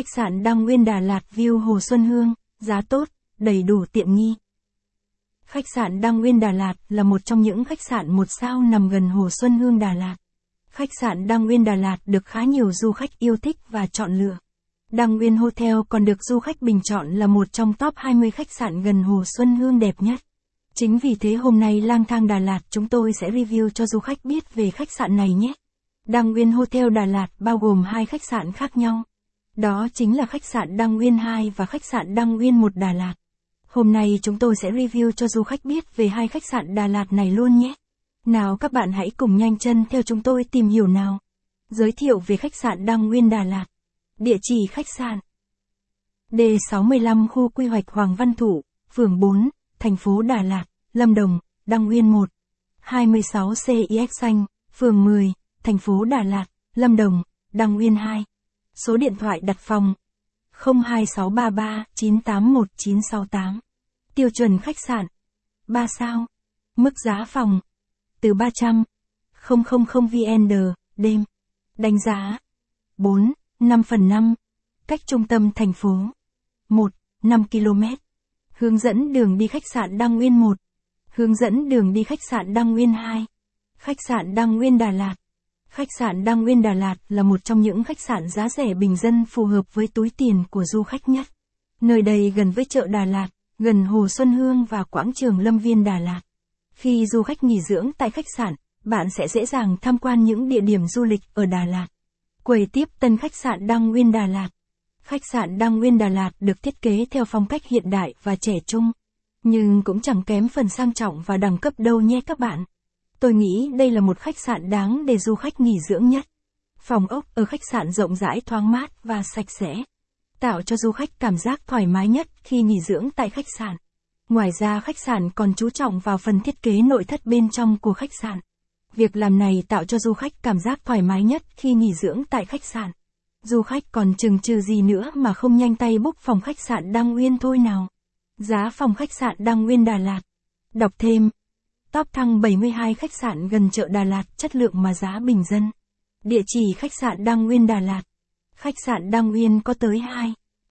Khách sạn Đăng Nguyên Đà Lạt View Hồ Xuân Hương, giá tốt, đầy đủ tiện nghi. Khách sạn Đăng Nguyên Đà Lạt là một trong những khách sạn một sao nằm gần Hồ Xuân Hương Đà Lạt. Khách sạn Đăng Nguyên Đà Lạt được khá nhiều du khách yêu thích và chọn lựa. Đăng Nguyên Hotel còn được du khách bình chọn là một trong top 20 khách sạn gần Hồ Xuân Hương đẹp nhất. Chính vì thế hôm nay lang thang Đà Lạt chúng tôi sẽ review cho du khách biết về khách sạn này nhé. Đăng Nguyên Hotel Đà Lạt bao gồm hai khách sạn khác nhau. Đó chính là khách sạn Đăng Nguyên 2 và khách sạn Đăng Nguyên 1 Đà Lạt. Hôm nay chúng tôi sẽ review cho du khách biết về hai khách sạn Đà Lạt này luôn nhé. Nào các bạn hãy cùng nhanh chân theo chúng tôi tìm hiểu nào. Giới thiệu về khách sạn Đăng Nguyên Đà Lạt. Địa chỉ khách sạn D65 khu quy hoạch Hoàng Văn Thụ, phường 4, thành phố Đà Lạt, Lâm Đồng, Đăng Nguyên 1. 26 CIX xanh, phường 10, thành phố Đà Lạt, Lâm Đồng, Đăng Nguyên 2. Số điện thoại đặt phòng 02633 981968. Tiêu chuẩn khách sạn 3 sao. Mức giá phòng từ 300 000 VND đêm. Đánh giá 4, 5 phần 5. Cách trung tâm thành phố 1, 5 km. Hướng dẫn đường đi khách sạn Đăng Nguyên 1. Hướng dẫn đường đi khách sạn Đăng Nguyên 2. Khách sạn Đăng Nguyên Đà Lạt. Khách sạn Đăng Nguyên Đà Lạt là một trong những khách sạn giá rẻ bình dân phù hợp với túi tiền của du khách nhất. Nơi đây gần với chợ Đà Lạt, gần Hồ Xuân Hương và quảng trường Lâm Viên Đà Lạt. Khi du khách nghỉ dưỡng tại khách sạn, bạn sẽ dễ dàng tham quan những địa điểm du lịch ở Đà Lạt. Quầy tiếp tân khách sạn Đăng Nguyên Đà Lạt. Khách sạn Đăng Nguyên Đà Lạt được thiết kế theo phong cách hiện đại và trẻ trung, nhưng cũng chẳng kém phần sang trọng và đẳng cấp đâu nhé các bạn. Tôi nghĩ đây là một khách sạn đáng để du khách nghỉ dưỡng nhất. Phòng ốc ở khách sạn rộng rãi thoáng mát và sạch sẽ, tạo cho du khách cảm giác thoải mái nhất khi nghỉ dưỡng tại khách sạn. Ngoài ra khách sạn còn chú trọng vào phần thiết kế nội thất bên trong của khách sạn. Việc làm này tạo cho du khách cảm giác thoải mái nhất khi nghỉ dưỡng tại khách sạn. Du khách còn chừng chừ gì nữa mà không nhanh tay book phòng khách sạn Đăng Nguyên thôi nào. Giá phòng khách sạn Đăng Nguyên Đà Lạt. Đọc thêm. Top thăng 72 khách sạn gần chợ Đà Lạt chất lượng mà giá bình dân. Địa chỉ khách sạn Đăng Nguyên Đà Lạt. Khách sạn Đăng Nguyên có tới 2.